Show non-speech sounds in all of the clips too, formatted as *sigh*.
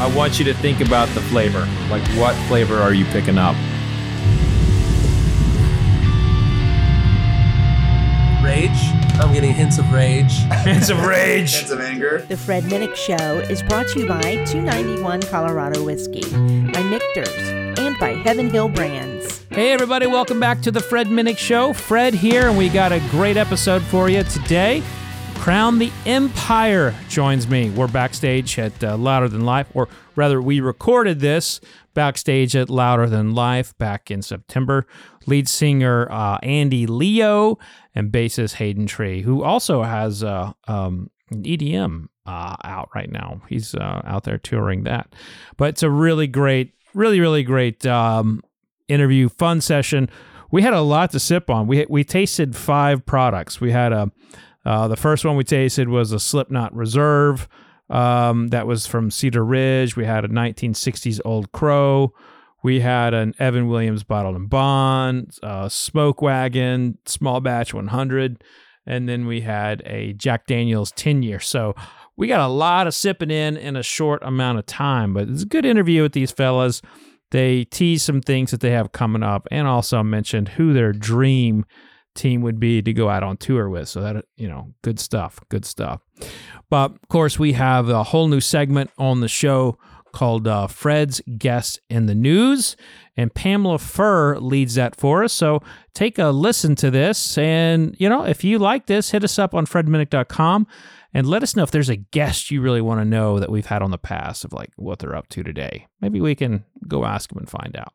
I want you to think about the flavor. Like, what flavor are you picking up? Rage. I'm getting hints of rage. *laughs* Hints of rage. hints of anger. The Fred Minnick Show is brought to you by 291 Colorado Whiskey, by Michter's, and by Heaven Hill Brands. Hey, everybody, welcome back to the Fred Minnick Show. Fred here, and we got a great episode for you today. Crown the Empire joins me. We're backstage at uh, Louder Than Life, or rather, we recorded this backstage at Louder Than Life back in September. Lead singer uh, Andy Leo and bassist Hayden Tree, who also has uh, um, an EDM uh, out right now. He's uh, out there touring that. But it's a really great, really, really great um, interview, fun session. We had a lot to sip on. We we tasted five products. We had a uh, the first one we tasted was a Slipknot Reserve. Um, that was from Cedar Ridge. We had a 1960s Old Crow. We had an Evan Williams Bottled in Bond, a Smoke Wagon, Small Batch 100, and then we had a Jack Daniels 10 year. So we got a lot of sipping in in a short amount of time, but it's a good interview with these fellas. They tease some things that they have coming up and also mentioned who their dream team would be to go out on tour with. So that, you know, good stuff, good stuff. But of course, we have a whole new segment on the show called uh, Fred's Guest in the News. And Pamela Furr leads that for us. So take a listen to this. And, you know, if you like this, hit us up on fredminnick.com and let us know if there's a guest you really want to know that we've had on the past of like what they're up to today. Maybe we can go ask them and find out.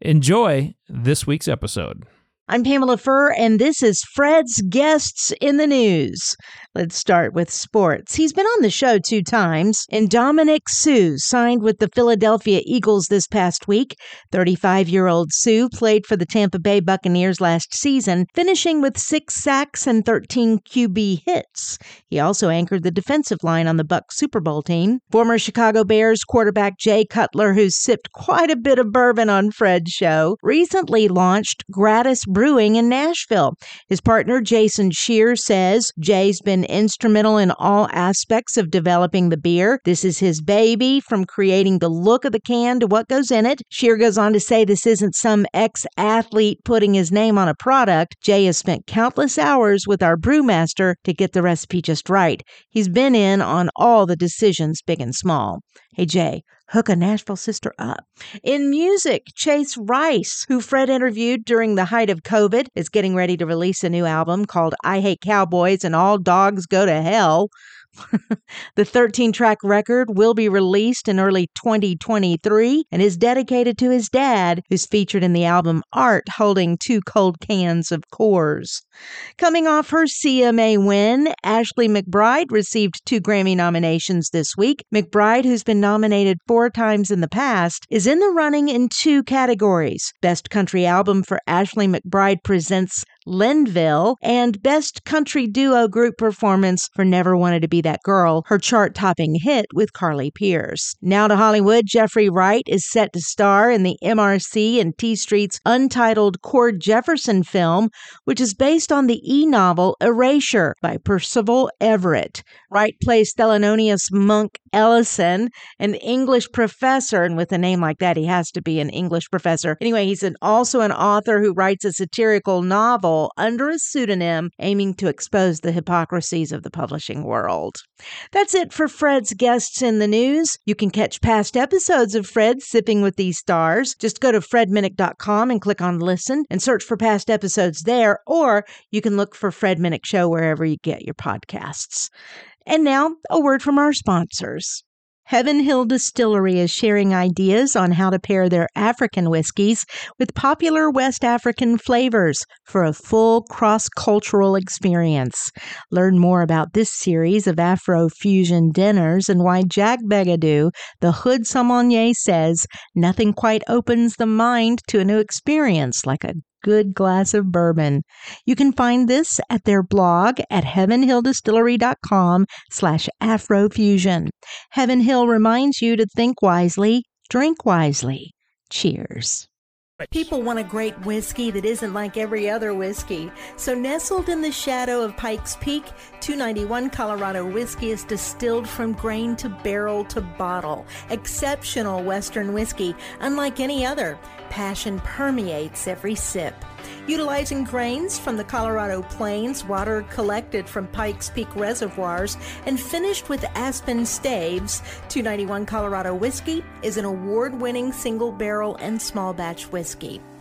Enjoy this week's episode. I'm Pamela Furr, and this is Fred's Guests in the News. Let's start with sports. He's been on the show two times, and Ndamukong Suh signed with the Philadelphia Eagles this past week. 35 year old Suh played for the Tampa Bay Buccaneers last season, finishing with six sacks and 13 QB hits. He also anchored the defensive line on the Buck Super Bowl team. Former Chicago Bears quarterback Jay Cutler, who sipped quite a bit of bourbon on Fred's show, recently launched Gratis Brewing in Nashville. His partner, Jason Shear, says Jay's been instrumental in all aspects of developing the beer. This is his baby, from creating the look of the can to what goes in it. Shear goes on to say this isn't some ex athlete putting his name on a product. Jay has spent countless hours with our brewmaster to get the recipe just right. He's been in on all the decisions, big and small. Hey, Jay, hook a Nashville sister up. In music, Chase Rice, who Fred interviewed during the height of COVID, is getting ready to release a new album called I Hate Cowboys and All Dogs Go to Hell. *laughs* the 13 track record will be released in early 2023 and is dedicated to his dad, who's featured in the album Art holding two cold cans of Coors. Coming off her CMA win, Ashley McBryde received two Grammy nominations this week. McBryde, who's been nominated four times in the past, is in the running in two categories Best Country Album for Ashley McBryde Presents Lindeville, and Best Country Duo Group Performance for Never Wanted to Be That Girl, her chart topping hit with Carly Pearce. Now to Hollywood, Jeffrey Wright is set to star in the MRC and T Street's untitled Cord Jefferson film, which is based on the e novel Erasure by Percival Everett. Wright plays Thelonious Monk Ellison, an English professor, and with a name like that, he has to be an English professor. Anyway, he's an, also an author who writes a satirical novel under a pseudonym aiming to expose the hypocrisies of the publishing world. That's it for Fred's guests in the news. You can catch past episodes of Fred Sipping with These Stars. Just go to fredminnick.com and click on listen and search for past episodes there, or you can look for Fred Minnick Show wherever you get your podcasts. And now, a word from our sponsors. Heaven Hill Distillery is sharing ideas on how to pair their African whiskeys with popular West African flavors for a full cross cultural experience. Learn more about this series of Afro fusion dinners and why Jack Begadou, the Hood Sommelier, says nothing quite opens the mind to a new experience like a good glass of bourbon. You can find this at their blog at heavenhilldistillery.com slash afrofusion. Heaven Hill reminds you to think wisely, drink wisely. Cheers. People want a great whiskey that isn't like every other whiskey. So, nestled in the shadow of Pikes Peak, 291 Colorado whiskey is distilled from grain to barrel to bottle. Exceptional Western whiskey, unlike any other. Passion permeates every sip. Utilizing grains from the Colorado Plains, water collected from Pikes Peak reservoirs, and finished with aspen staves, 291 Colorado Whiskey is an award winning single barrel and small batch whiskey.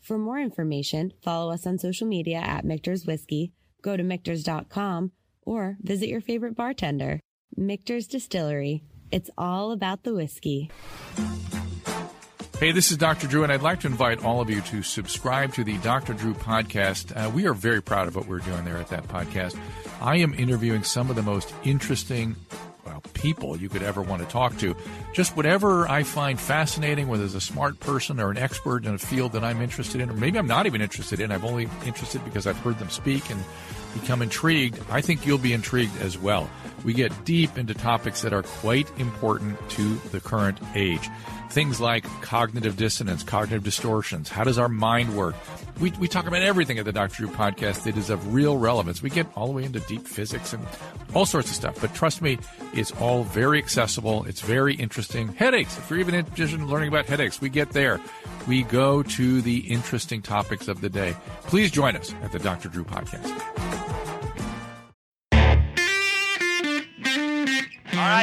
For more information, follow us on social media at Michter's Whiskey, go to Michter's.com, or visit your favorite bartender. Michter's Distillery. It's all about the whiskey. Hey, this is Dr. Drew, and I'd like to invite all of you to subscribe to the Dr. Drew podcast. Uh, we are very proud of what we're doing there at that podcast. I am interviewing some of the most interesting well, people you could ever want to talk to. Just whatever I find fascinating, whether it's a smart person or an expert in a field that I'm interested in, or maybe I'm not even interested in, I'm only interested because I've heard them speak and become intrigued. I think you'll be intrigued as well. We get deep into topics that are quite important to the current age. Things like cognitive dissonance, cognitive distortions. How does our mind work? We, we talk about everything at the Dr. Drew podcast that is of real relevance. We get all the way into deep physics and all sorts of stuff. But trust me, it's all very accessible. It's very interesting. Headaches. If you're even interested in learning about headaches, we get there. We go to the interesting topics of the day. Please join us at the Dr. Drew podcast.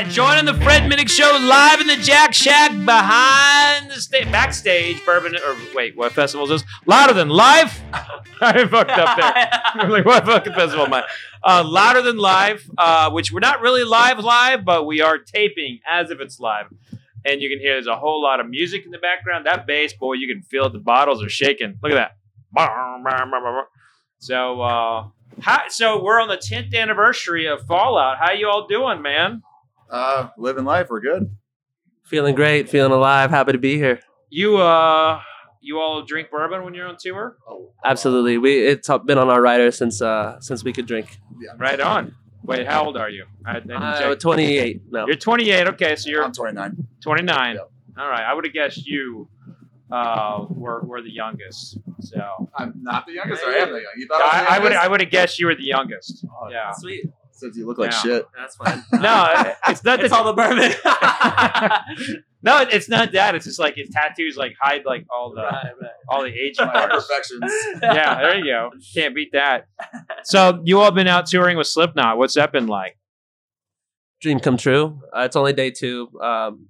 Right, joining the Fred Minnick Show live in the Jack Shack behind the stage, backstage bourbon. Or wait, what festival is this? Louder than live. *laughs* I fucked up there. *laughs* I'm like, what fucking festival am I? Uh, Louder than live, uh, which we're not really live live, but we are taping as if it's live. And you can hear there's a whole lot of music in the background. That bass, boy, you can feel it. The bottles are shaking. Look at that. So, uh, how, so we're on the 10th anniversary of Fallout. How you all doing, man? Uh, living life. We're good. Feeling great, feeling alive, happy to be here. You uh, you all drink bourbon when you're on tour? Absolutely. We it's been on our rider since uh since we could drink. Right on. Wait, how old are you? I, I Uh, 28 no. You're 28. Okay, so you're I'm 29. 29. Yep. All right, I would have guessed you uh were were the youngest. So I'm not the youngest. Or I am the youngest. You thought I, I, I would? I would have guessed you were the youngest. Oh, Yeah. Sweet. Since you look like Yeah. shit. That's fine. *laughs* No, it's not *laughs* it's that- all the bourbon. *laughs* No, it's not that. It's just like his tattoos like hide like all the right, right. all the age My parts. imperfections. yeah, there you go. Can't beat that. So you all been out touring with Slipknot. What's that been like? Dream come true. Uh, it's only day two. Um,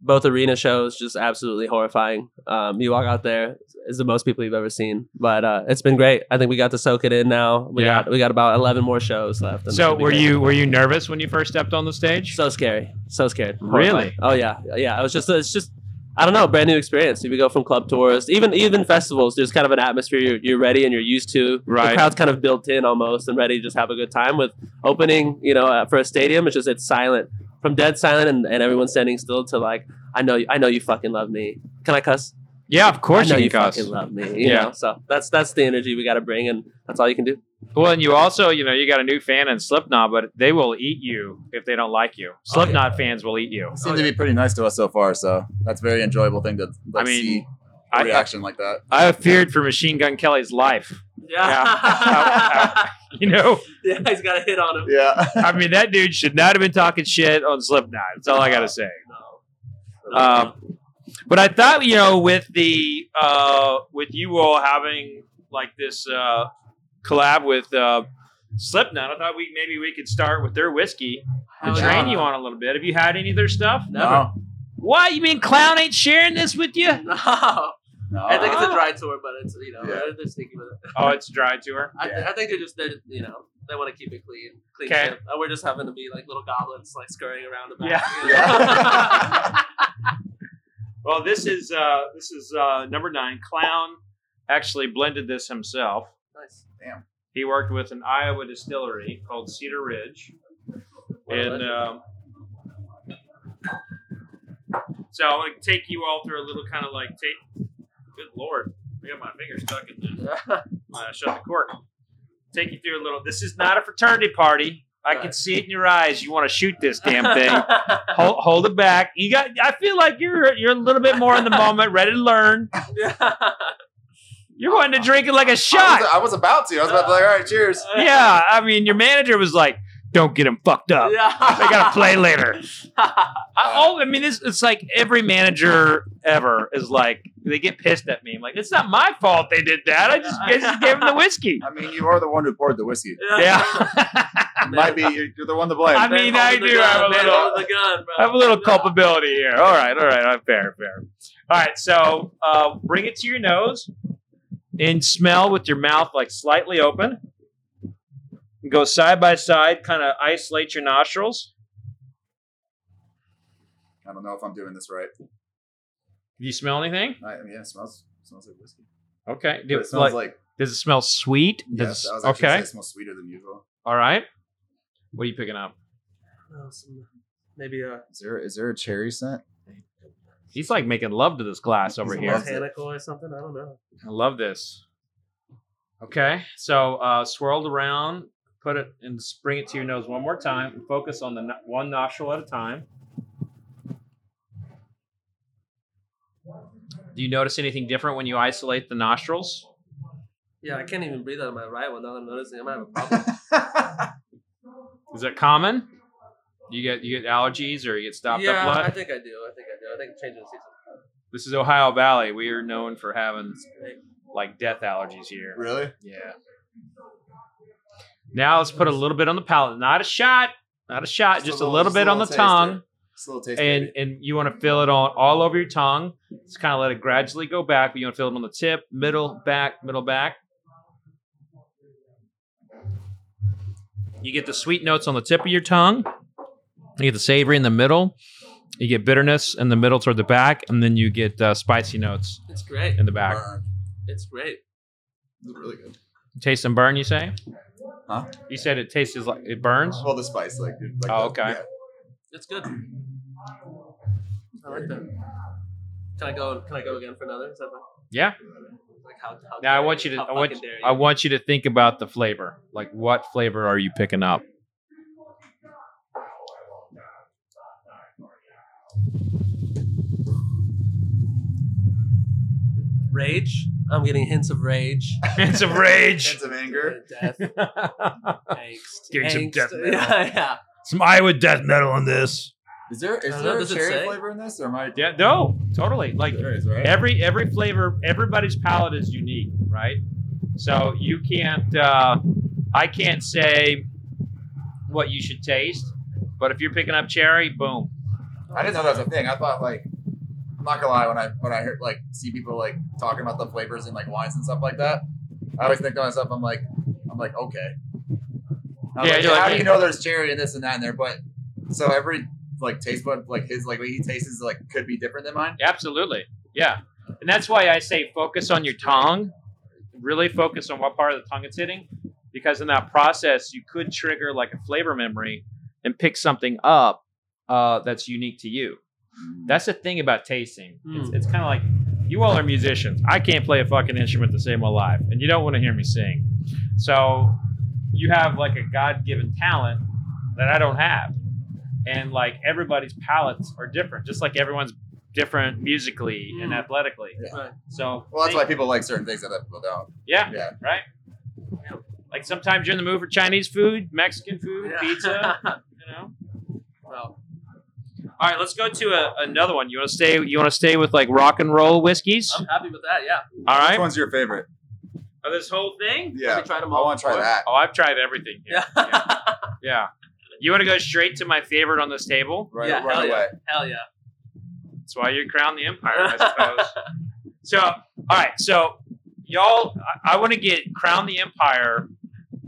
both arena shows just absolutely horrifying. Um, you walk out there, it's the most people you've ever seen, but uh, it's been great. I think we got to soak it in now. We Yeah. got we got about eleven more shows left. So were great. you were you nervous when you first stepped on the stage? so scary, so scared? Really? Horrifying. Oh yeah, yeah. It was just it's just I don't know, brand new experience. If you go from club tours, even even festivals, there's kind of an atmosphere you're, you're ready and you're used to. Right. The crowd's kind of built in almost and ready to just have a good time. With opening, you know, uh, for a stadium, it's just it's silent, from dead silent and, and everyone standing still to like, I know, you, I know you fucking love me. Can I cuss? yeah, of course I know you you cuss. fucking love me. You Yeah. know? So that's that's the energy we got to bring, and that's all you can do. Well, and you also, you know, you got a new fan in Slipknot, but they will eat you if they don't like you. Oh, Slipknot fans will eat you. Seem to be pretty nice to us so far, so that's a very enjoyable thing to like, I mean, see a I, reaction like that. I have feared for Machine Gun Kelly's life. Yeah. yeah. *laughs* You know, yeah, he's got a hit on him. Yeah. I mean, that dude should not have been talking shit on Slipknot. That's all I got to say. No. Um, but I thought, you know, with the uh, with you all having like this uh, collab with uh, Slipknot, I thought we maybe we could start with their whiskey and Hell train yeah. you on a little bit. Have you had any of their stuff? Never. No. What you mean, clown ain't sharing this with you? *laughs* No. No. I think it's a dry tour, but it's you know Yeah. they're, they're sneaky with it. Oh, it's a dry tour. I, Yeah. I think they're just they're you know they want to keep it clean, clean. 'Kay. ship. And we're just having to be like little goblins, like scurrying around the Yeah. back. you know? Well, this is uh, this is uh, number nine. Clown actually blended this himself. nice. Damn. He worked with an Iowa distillery called Cedar Ridge, and um, so I'm gonna take you all through a little kind of like take. Good lord, I got my finger stuck in the. *laughs* Uh, shut the cork. Take you through a little. This is not a fraternity party. I can see it in your eyes. You want to shoot this damn thing. *laughs* hold, hold it back. You got. I feel like you're you're a little bit more in the moment, ready to learn. You're wanting to drink it like a shot. was, I was about to. I was about to be like, all right, cheers. Yeah, I mean, your manager was like, "Don't get him fucked up. They gotta play later." *laughs* I, oh, I mean, it's, it's like every manager ever is like, they get pissed at me. I'm like, it's not my fault they did that. I just, I just gave him the whiskey. I mean, you are the one who poured the whiskey. Yeah, *laughs* Might be you're, you're the one to blame. I mean, I do gun, have a man, little- the gun, bro. I have a little culpability here. All right, all right, I'm fair, fair. All right, so uh, bring it to your nose and smell with your mouth like slightly open. Go side by side, kind of isolate your nostrils. I don't know if I'm doing this right. Do you smell anything? I, I mean, yeah, it smells smells like whiskey. Okay. Do, it smells like, like does it smell sweet? Does yes. I was it, actually okay. say it smells sweeter than usual. All right. What are you picking up? Oh, some- maybe a Is there is there a cherry scent? He's like making love to this glass over here. loves botanical or something. I don't know. I love this. Okay, so uh, swirled around, put it and bring it to your nose one more time. And focus on the no- one nostril at a time. Do you notice anything different when you isolate the nostrils? Yeah, I can't even breathe out of my right one. Now I'm noticing, I might have a *laughs* problem. Is that common? You get you get allergies or you get stopped yeah, up blood? I think I do. I think I do. I think changing the season. This is Ohio Valley. We are known for having like death allergies here. really? Yeah. Now let's put a little bit on the palate. Not a shot. Not a shot. Just, a little, bit on the taster. tongue. Just a little taste. And baby. and you want to feel it on all over your tongue. Just kind of let it gradually go back, but you want to feel it on the tip, middle, back, middle, back. You get the sweet notes on the tip of your tongue. You get the savory in the middle. You get bitterness in the middle toward the back, and then you get uh, spicy notes It's great. in the back. Burn. It's great. It's really good. Taste and burn, you say? Huh? You said it tastes like it burns. Well, the spice, like. like Oh, the- okay. yeah. It's good. I like that. Can I go? Can I go again for another? Is that fine? Yeah. Like how? how Now I want you to I want, fucking dare you? I want you to think about the flavor. Like what flavor are you picking up? rage. I'm getting hints of rage. *laughs* hints of rage. Hints of anger. Death. Angst. Getting some angst. death metal. Yeah, yeah. Some Iowa death metal in this. Is there is I there know, a does it cherry say? flavor in this, or am I? Yeah, no, totally. Like There is, right? every every flavor, everybody's palate is unique, right? So you can't, uh, I can't say what you should taste, but if you're picking up cherry, boom. I didn't know that was a thing. I thought like I'm not gonna lie, when I when I heard like see people like talking about the flavors and like wines and stuff like that, I always think to myself, I'm like, I'm like, okay. I'm Yeah, like, you're how do you know there's cherry and this and that in there? But so every like taste bud, like his like what he tastes is like could be different than mine. Absolutely. Yeah. And that's why I say focus on your tongue. Really focus on what part of the tongue it's hitting. Because in that process, you could trigger like a flavor memory and pick something up uh, that's unique to you. That's the thing about tasting. It's, Hmm. it's kind of like you all are musicians. I can't play a fucking instrument to save my life, and you don't want to hear me sing. So you have like a God given talent that I don't have. And like everybody's palates are different, just like everyone's different musically and Mm. athletically. Yeah. So Well, that's they- why people like certain things that other people don't. yeah, Yeah. right. Yeah. Like sometimes you're in the mood for Chinese food, Mexican food, pizza. *laughs* You know. Well, All right, let's go to a, another one. You want to stay? You want to stay with like rock and roll whiskeys? I'm happy with that. Yeah. All right. Which one's your favorite? Oh, this whole thing? Yeah, me try them I want to try that. Oh, I've tried everything. Yeah. yeah. Yeah. You want to go straight to my favorite on this table? Right, yeah. right hell away. yeah. Hell yeah. That's why you crown the empire, I suppose. so, all right. So, y'all, I, I want to get crown the empire,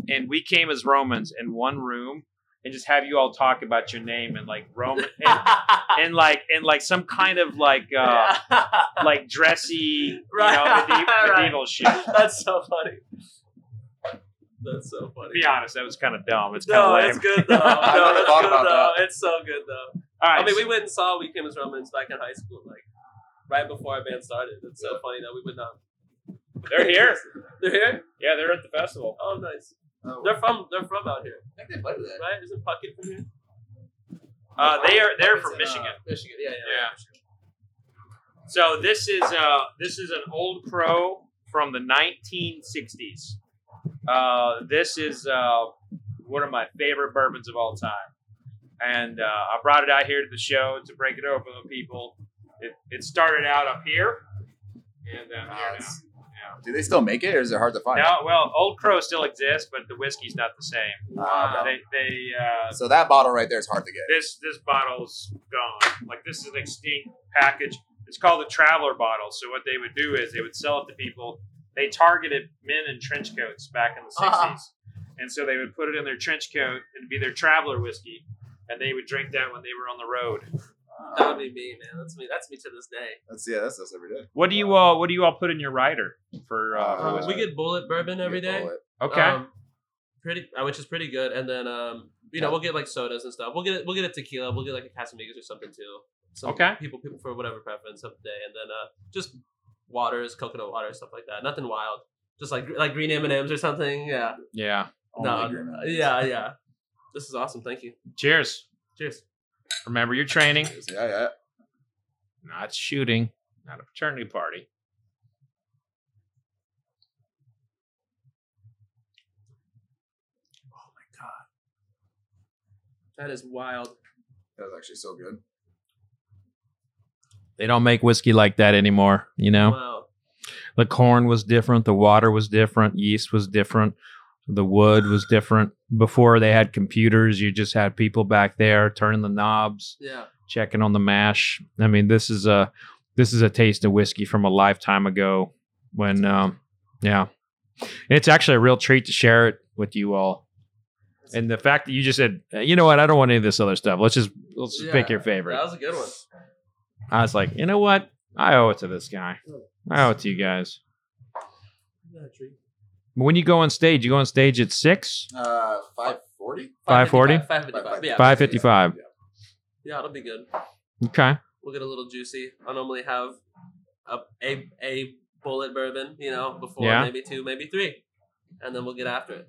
and we came as Romans in one room, and just have you all talk about your name and like Roman and, *laughs* and like and like some kind of like uh *laughs* like dressy, you Right. know, medieval, *laughs* Right. medieval shit. That's so funny. That's so funny. To be honest, that was kind of dumb. It's kind No, of lame. it's good though. I No, never it's thought good about though. It's so good though. All right. I mean, we went and saw We Came as Romans back in high school, like right before our band started. It's so funny that we would not. they're here. They're here. Yeah, they're at the festival. Oh, nice. Oh, They're from. They're from out here, I think they played that. right? Isn't Puckett from here? Uh, they are they're Puckett's from in, Michigan. uh, Michigan. Yeah, yeah. Yeah. So this is uh this is an old crow from the 1960s. Uh, this is uh, one of my favorite bourbons of all time, and uh, I brought it out here to the show to break it open with people. It, it started out up here, and then here now. it's- Do they still make it, or is it hard to find? Now, well, Old Crow still exists, but the whiskey's not the same. Ah, okay. They, they uh, So that bottle right there is hard to get. this this bottle's gone. Like this is an extinct package. It's called a traveler bottle. So what they would do is they would sell it to people. They targeted men in trench coats back in the Ah. 60s. And so they would put it in their trench coat and be their traveler whiskey. And they would drink that when they were on the road. That would be me, man. That's me. That's me to this day. That's yeah, that's us every day. What do you all what do you all put in your rider for uh, for Uh, we get Bulleit bourbon every day. Bulleit. Okay. Um, pretty, uh, which is pretty good. And then, um, you know, we'll get like sodas and stuff. We'll get we'll get a tequila. We'll get like a Casamigos or something too. Some Okay. People, people for whatever preference of the day, and then uh, just waters, coconut water, stuff like that. Nothing wild. Just like like green M and M's or something. Yeah. yeah. Only no. green. Yeah, yeah. This is awesome. Thank you. Cheers. Cheers. Remember your training. Yeah, yeah. Not shooting. Not a fraternity party. Oh my god. That is wild. That was actually so good. They don't make whiskey like that anymore, you know? Wow. the corn was different the water was different yeast was different the wood was different. Before they had computers you just had people back there turning the knobs Yeah. checking on the mash. I mean this is a this is a taste of whiskey from a lifetime ago when um yeah. It's actually a real treat to share it with you all. And the fact that you just said "Uh, you know what? I don't want any of this other stuff. Let's just let's just pick your favorite. That was a good one. i was like you know what? I owe it to this guy. I owe it to you guys. Yeah, treat. But when you go on stage, you go on stage at six, Uh, five forty. 540? 555. Yeah. five fifty-five. Yeah, it'll be good. Okay. We'll get a little juicy. I normally have a a, a Bulleit bourbon, you know, before Yeah. maybe two, maybe three, and then we'll get after it.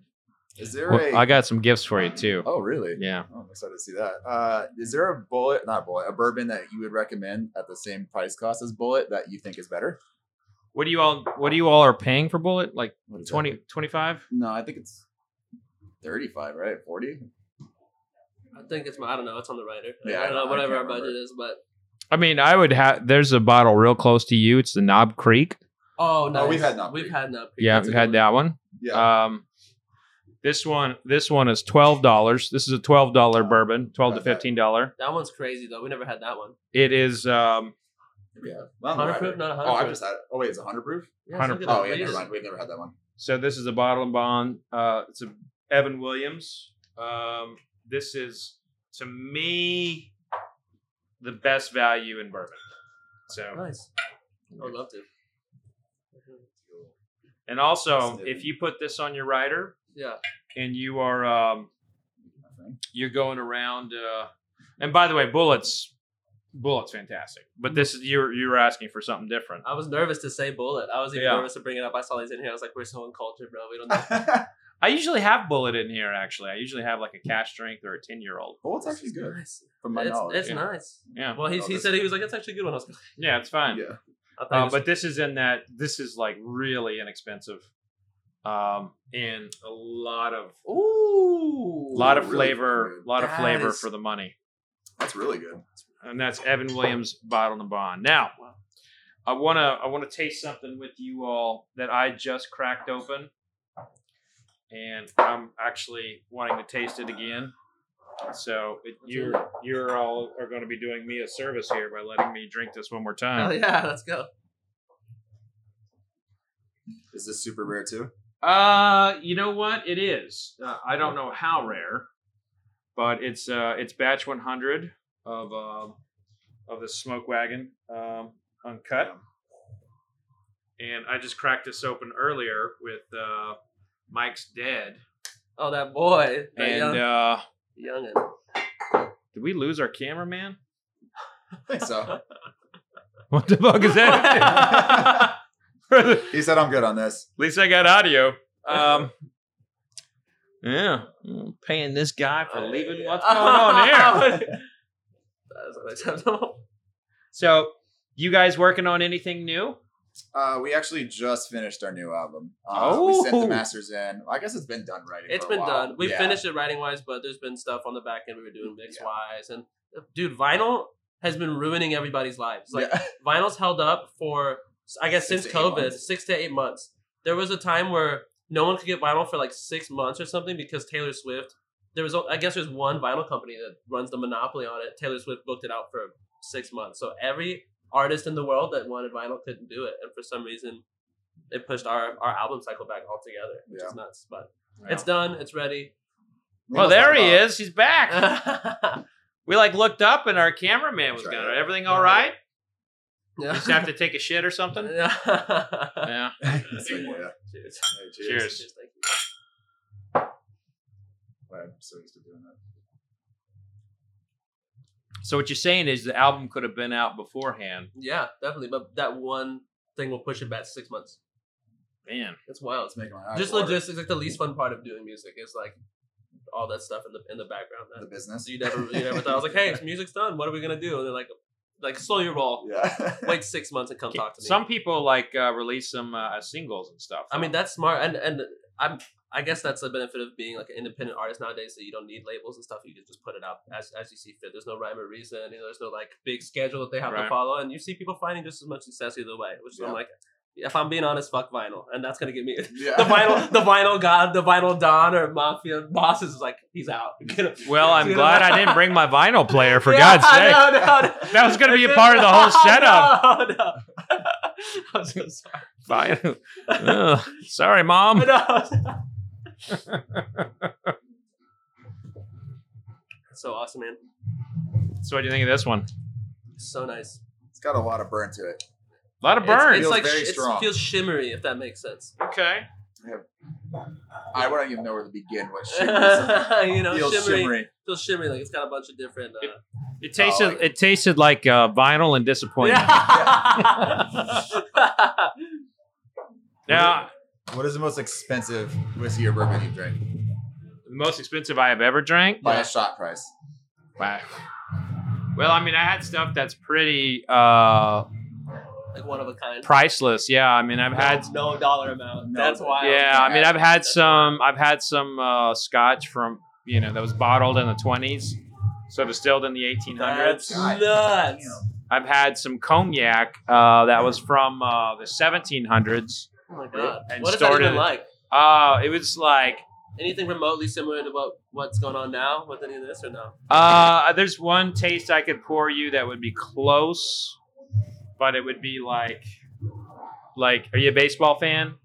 Is there Well, a? I got some gifts for you too. Oh, really? Yeah. Oh, I'm excited to see that. Uh, is there a Bulleit, not a Bulleit, a bourbon that you would recommend at the same price cost as Bulleit that you think is better? What do you all? What do you all are paying for Bulleit? Like What is that? 20, 25? No, I think it's thirty-five, right? Forty. I think it's my, I don't know, it's on the writer. Yeah, I don't I know, know, I whatever our can't budget remember. is, but I mean, I would have. There's a bottle real close to you. It's the Knob Creek. oh no, we've had Knob we've Creek. had Knob Creek. Yeah, That's a we good had one. that one. Yeah. Um, this one, this one is twelve dollars. This is a twelve dollar bourbon, twelve to fifteen dollar. That one's crazy though. We never had that one. It is. Um, yeah. Well, Hundred proof, not a hundred Oh, I proof. just had. Oh wait, it's a hundred proof. Yeah, 100 look at Oh yeah, We never used- mind. We've never had that one. so this is a bottle in bond. Uh, it's a Evan Williams. Um, this is to me the best value in bourbon. So. Nice. I would love to. And also, if you put this on your rider Yeah. and you are um, you're going around, uh, and by the way, Bulleit's, Bulleit's, fantastic. But this is you're you're asking for something different. I was nervous to say Bulleit. I was even Yeah. nervous to bring it up. I saw these in here. I was like, we're so uncultured, bro. We don't know. *laughs* I usually have Bulleit in here. Actually, I usually have like a cask strength or a ten year old. Bulleit's actually good Nice. from my It's, knowledge. it's yeah. nice. Yeah, Well, he's, Oh, he this- said he was like, it's actually a good one. I was *laughs* yeah, it's fine. yeah. I thought Uh, was- but this is in that. This is like really inexpensive, um, and a lot of ooh, a lot of really flavor, good. lot of That flavor is- for the money. That's really good. And that's Evan Williams bottled in bond. Now, I wanna I wanna taste something with you all that I just cracked open, and I'm actually wanting to taste it again. So it, you're you're all are going to be doing me a service here by letting me drink this one more Oh time. yeah, let's go. Is this super rare too? Uh, you know what? It is. Uh, I don't know how rare, but it's uh it's batch 100 of um of the smoke wagon um uncut. And I just cracked this open earlier with uh Mike's dead. Oh, that boy, that And young, uh youngin. did we lose our cameraman? I think so. *laughs* What the fuck is that? He said I'm good on this. At least I got audio. Um Yeah, I'm paying this guy for leaving. What's going on here? *laughs* That's unacceptable. So, you guys working on anything new? Uh, we actually just finished our new album. Uh, we sent Oh. the masters in. I guess it's been done writing. It's for a been while. done. We Yeah. finished it writing wise, but there's been stuff on the back end we were doing mix Yeah. wise, and dude, vinyl has been ruining everybody's lives. Like yeah. *laughs* vinyl's held up for I guess Six since COVID, months. six to eight months. There was a time where no one could get vinyl for like six months or something because Taylor Swift. There was, I guess, there's one vinyl company that runs the monopoly on it. Taylor Swift booked it out for six months, so every artist in the world that wanted vinyl couldn't do it, and for some reason, it pushed our our album cycle back altogether, which is nuts. But it's done. It's ready. Well, oh, there he is. He's back. *laughs* We like looked up and our cameraman was That's gone. right. Everything all right? Just have to take a shit or something? *laughs* yeah. Yeah. *laughs* Yeah. Cheers. Hey, Cheers. Cheers, thank you. I'm so used to doing that. So what you're saying is the album could have been out beforehand. Yeah, definitely. But that one thing will push it back six months. Man. It's wild. It's making my eyes Just water. logistics, like the least fun part of doing music is like all that stuff in the in the background. the business. you never you never thought. I was like, hey, music's done. What are we gonna do? And they're like, like slow your roll. Yeah. *laughs* Wait six months and come talk to me. Some people like uh, release some uh, singles and stuff. I mean, that's smart, and and I'm I guess that's the benefit of being like an independent artist nowadays. That you don't need labels and stuff. You can just put it out as as you see fit. There's no rhyme or reason. You know, there's no like big schedule that they have Right. to follow, and you see people finding just as much success either way. Which is I'm like, if I'm being honest, fuck vinyl, and that's gonna get me. *laughs* yeah. the vinyl, the *laughs* vinyl god, the vinyl don or mafia bosses is like he's out. *laughs* Well, I'm glad. I didn't bring my vinyl player, for Yeah, God's sake. no, no, no. That was gonna be a part of the whole setup. No, no. I'm so sorry. Vinyl. Ugh. sorry, Mom. No. so awesome, man. So what do you think of this one? So nice. It's got a lot of burn to it. A lot of burn. It's, Feels like very it strong. feels shimmery, if that makes sense. okay. I wouldn't even know where to begin. with. *laughs* shimmery you know, feels shimmery, shimmery. feels shimmery. Like it's got a bunch of different. Uh, It tasted. like it tasted like uh, vinyl and disappointment. yeah. *laughs* Now, What is the most expensive whiskey or bourbon you've drank the most expensive I have ever drank. by a shot price? Wow. Well, I mean, I had stuff that's pretty uh, like one of a kind. priceless. Yeah, I mean, I've had. no dollar amount. No, That's why. Yeah, I mean, I've had That's some. I've had some uh, scotch from you know that was bottled in the twenties, so distilled in the eighteen hundreds. That's nuts. I've had some cognac uh, that was from uh, the seventeen hundreds. Oh my god. And what is that started- even like? Uh, it was like Anything remotely similar to what what's going on now with any of this or no? uh, there's one taste I could pour you that would be close, but it would be like like. Are you a baseball fan?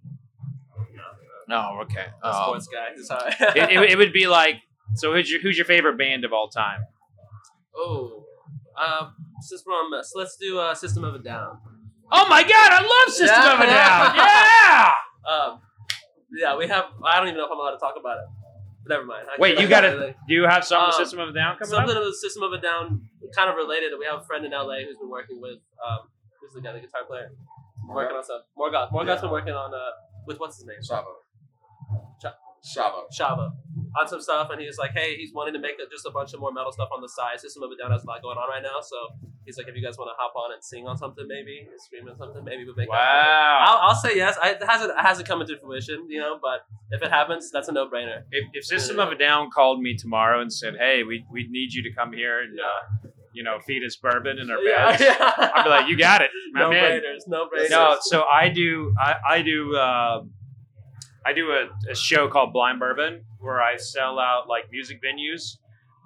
No. no Okay. A Um, sports guy. It, it, it *laughs* would be like. So who's your who's your favorite band of all time? oh, uh, since we're on mess, let's do uh, System of a Down. Oh my God! I love System Yeah. of a Down. *laughs* Yeah. Um, yeah, we have. I don't even know if I'm allowed to talk about it. But never mind. I Wait, you got to Do you have something with Um, System of a Down coming Something up? of the System of a Down, kind of related. We have a friend in LA who's been working with. Um, who's the guy, the guitar player? Working on stuff. Morgoth. Morgoth's been working on uh, with what's his name? Chavo. Shava. Shava on some stuff, and he's like, "Hey, he's wanting to make a, just a bunch of more metal stuff on the side. System of a Down has a lot going on right now, so he's like, if you guys want to hop on and sing on something, maybe and scream on something, maybe we'll make that happen." Wow. I'll, I'll say yes. I, it hasn't it hasn't come into fruition, you know, but if it happens, that's a no brainer. If, if System of a Down called me tomorrow and said, "Hey, we we need you to come here and uh, you know feed us bourbon in our Yeah, beds," *laughs* yeah. I'd be like, "You got it, my no man." brainers, no brainers. No, so I do. I, I do. Uh, I do a, a show called Blind Bourbon where I sell out like music venues,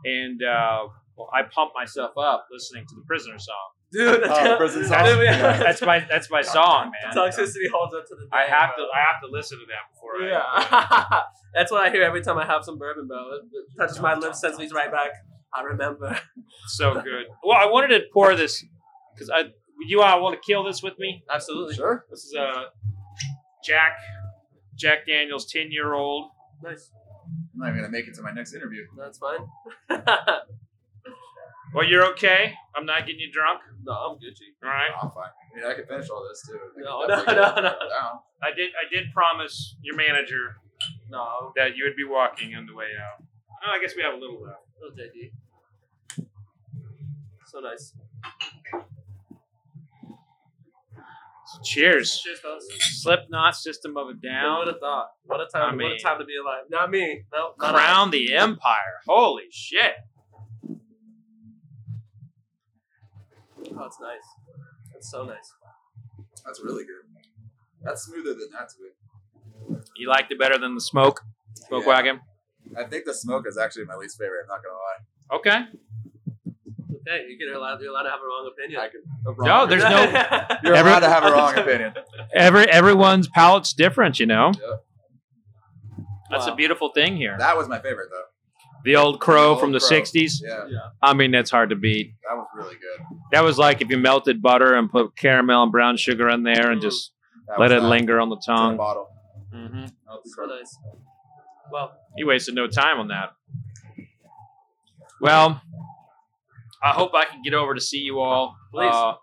and uh, well, I pump myself up listening to the Prisoner song. dude, Oh, prison That's, song. that's my that's my song, man. toxicity holds up to the. I day, have to. I have to listen to that before I. Yeah, *laughs* that's what I hear every time I have some bourbon, bro. It, it touches my lips, sends me right back. I remember. So good. Well, I wanted to pour this because I you all want to kill this with me. Absolutely. Sure. This is a Jack Jack Daniels ten year old. Nice. I'm not even gonna make it to my next interview. That's fine. *laughs* Well, you're okay. I'm not getting you drunk. no, I'm Gucci. All right. I'm fine. I mean, I can finish all this too. I No, *laughs* no, no, no. I did. I did promise your manager No, that you would be walking on the way out. Oh, I guess we have a little left. little JD. So nice. So cheers. Cheers, fellas. Slipknot, System of a Who would Down, have thought? What a time! I what mean- a time to be alive. Not me. No. not Crown the Empire. Holy shit! Oh, it's nice. It's so nice. That's really good. That's smoother than that to be. You liked it better than the smoke, smoke Yeah. wagon. I think the smoke is actually my least favorite. I'm not gonna lie. Okay. Okay, you can allowed. You're allowed to have a wrong opinion. I could. No, there's no. *laughs* You're Every- allowed to have a wrong *laughs* opinion. Every everyone's palate's different, you know. Yeah. That's Wow. a beautiful thing here. That was my favorite though. The old crow Old from the Crow. '60s. Yeah, I mean, that's hard to beat. that was really good. That was like if you melted butter and put caramel and brown sugar in there and Mm. just That let it that. linger on the It's in a tongue. bottle. hmm so nice. Well, You wasted no time on that. Well, I hope I can get over to see you all. Please. Uh,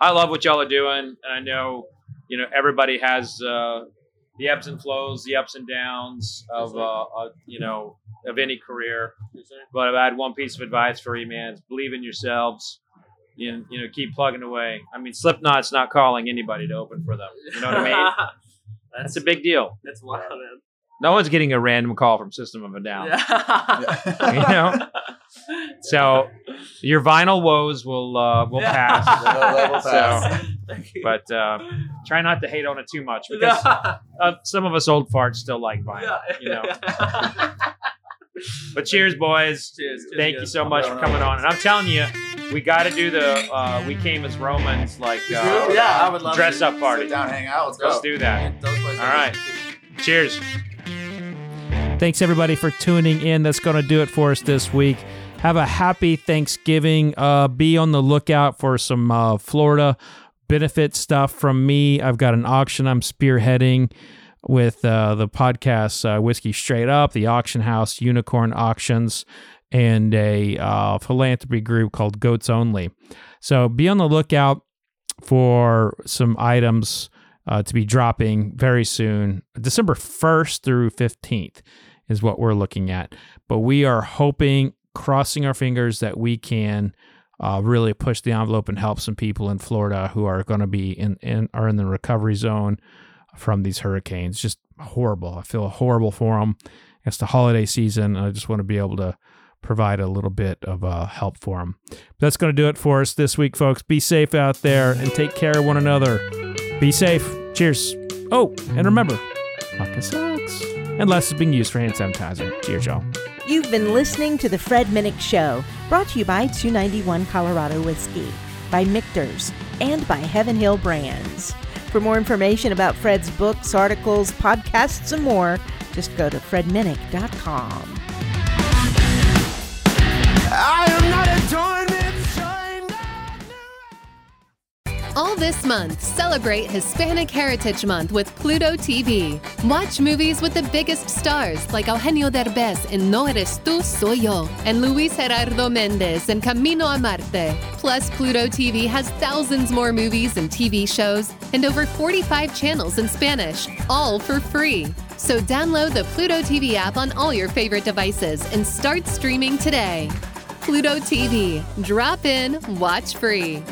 I love what y'all are doing, and I know you know everybody has uh, the ebbs and flows, the ups and downs of uh, uh, you know of any career. But if I had one piece of advice for you, man, it's believe in yourselves. You, you know, keep plugging away. I mean, Slipknot's not calling anybody to open for them. You know what I mean? *laughs* That's a big deal. That's wild, man. No one's getting a random call from System of a Down. *laughs* You know? *laughs* So your vinyl woes will uh, will pass. *laughs* They'll- they'll So, pass. Thank you. but uh, try not to hate on it too much because uh, some of us old farts still like vinyl. You know. *laughs* But cheers, boys. Cheers. cheers Thank you so much for coming on. And I'm telling you, we got to do the uh, we came as Romans like uh, yeah, I would love dress to. up party. Sit down, hang out. Let's. Let's do that. Those boys All are right. good. Cheers. Thanks everybody for tuning in. That's going to do it for us this week. Have a happy Thanksgiving. Uh, be on the lookout for some uh, Florida benefit stuff from me. I've got an auction I'm spearheading with uh, the podcast uh, Whiskey Straight Up, the Auction House, Unicorn Auctions, and a uh, philanthropy group called Goats Only. So be on the lookout for some items uh, to be dropping very soon, December 1st through 15th is what we're looking at. But we are hoping, crossing our fingers, that we can uh, really push the envelope and help some people in Florida who are going to be in, in are in the recovery zone from these hurricanes. Just horrible. I feel horrible for them. It's the holiday season, and I just want to be able to provide a little bit of uh, help for them. That's going to do it for us this week, folks. Be safe out there and take care of one another. Be safe. Cheers. Oh, and remember, vodka sucks. Unless it's being used for hand sanitizer. Cheers, y'all. You've been listening to The Fred Minnick Show, brought to you by 291 Colorado Whiskey, by Michter's, and by Heaven Hill Brands. For more information about Fred's books, articles, podcasts, and more, just go to fredminnick.com. All this month, celebrate Hispanic Heritage Month with Pluto TV. Watch movies with the biggest stars like Eugenio Derbez in No Eres Tú, Soy Yo, and Luis Gerardo Mendez in Camino a Marte. Plus, Pluto TV has thousands more movies and TV shows and over 45 channels in Spanish, all for free. So download the Pluto TV app on all your favorite devices and start streaming today. Pluto TV. Drop in, watch free.